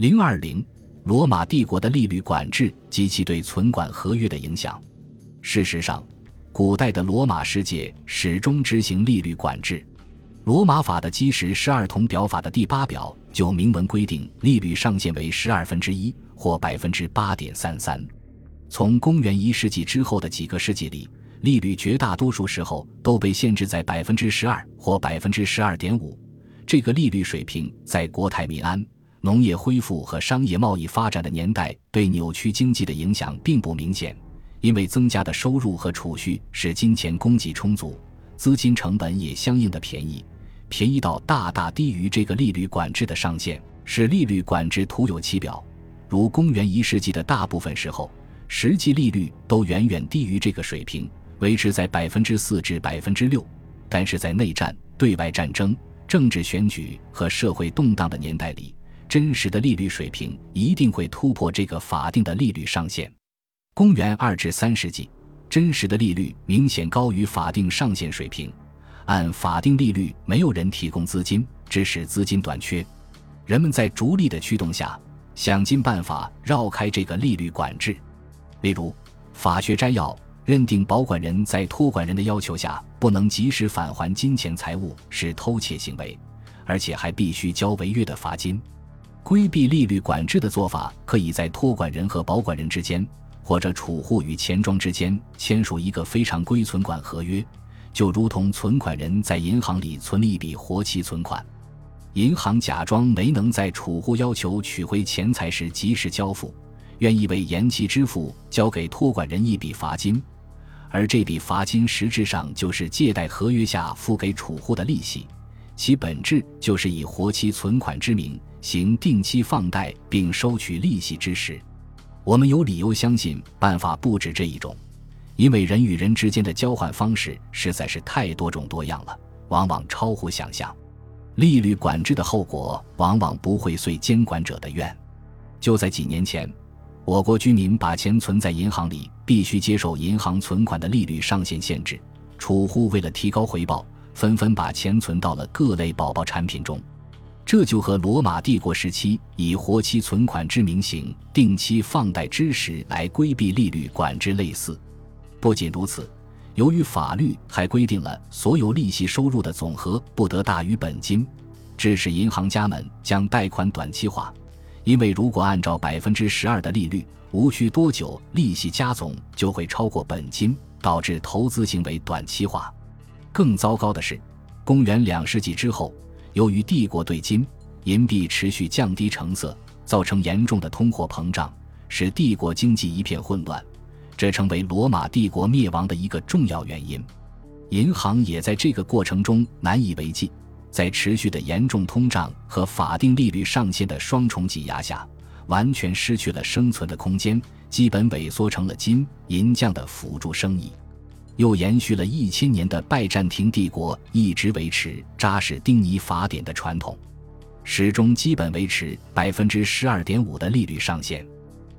零二零，罗马帝国的利率管制及其对存管合约的影响。事实上，古代的罗马世界始终执行利率管制。罗马法的基石十二铜表法的第八表就明文规定，利率上限为十二分之一或百分之八点三三。从公元一世纪之后的几个世纪里，利率绝大多数时候都被限制在百分之十二或百分之十二点五。这个利率水平在国泰民安、农业恢复和商业贸易发展的年代对扭曲经济的影响并不明显，因为增加的收入和储蓄使金钱供给充足，资金成本也相应的便宜，便宜到大大低于这个利率管制的上限，使利率管制徒有其表。如公元一世纪的大部分时候。实际利率都远远低于这个水平，维持在百分之四至百分之六。但是在内战、对外战争、政治选举和社会动荡的年代里，真实的利率水平一定会突破这个法定的利率上限。公元二至三世纪，真实的利率明显高于法定上限水平。按法定利率，没有人提供资金，致使资金短缺。人们在逐利的驱动下，想尽办法绕开这个利率管制。例如，法学摘要认定保管人在托管人的要求下不能及时返还金钱财物是偷窃行为，而且还必须交违约的罚金。规避利率管制的做法，可以在托管人和保管人之间，或者储户与钱庄之间签署一个非常规存管合约，就如同存款人在银行里存了一笔活期存款，银行假装没能在储户要求取回钱财时及时交付。愿意为延期支付交给托管人一笔罚金，而这笔罚金实质上就是借贷合约下付给储户的利息，其本质就是以活期存款之名行定期放贷并收取利息之时。我们有理由相信办法不止这一种，因为人与人之间的交换方式实在是太多种多样了，往往超乎想象。利率管制的后果往往不会遂监管者的愿。就在几年前。我国居民把钱存在银行里，必须接受银行存款的利率上限限制。储户为了提高回报，纷纷把钱存到了各类宝宝产品中。这就和罗马帝国时期以活期存款之名行定期放贷之时来规避利率管制类似。不仅如此，由于法律还规定了所有利息收入的总和不得大于本金，致使银行家们将贷款短期化。因为如果按照百分之十二的利率，无需多久，利息加总就会超过本金，导致投资行为短期化。更糟糕的是，公元两世纪之后，由于帝国对金银币持续降低成色，造成严重的通货膨胀，使帝国经济一片混乱，这成为罗马帝国灭亡的一个重要原因。银行也在这个过程中难以为继。在持续的严重通胀和法定利率上限的双重挤压下，完全失去了生存的空间，基本萎缩成了金银匠的辅助生意，又延续了一千年的拜占庭帝国一直维持扎实丁尼法典的传统，始终基本维持百分之十二点五的利率上限。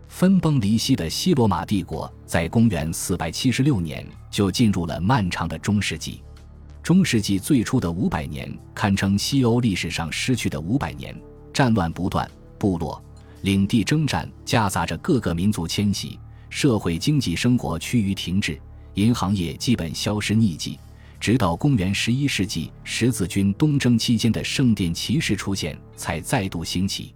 分崩离析的西罗马帝国在公元四百七十六年就进入了漫长的中世纪。中世纪最初的五百年堪称西欧历史上失去的五百年，战乱不断，部落、领地征战夹杂着各个民族迁徙，社会经济生活趋于停滞，银行业基本消失匿迹。直到公元十一世纪十字军东征期间的圣殿骑士出现，才再度兴起。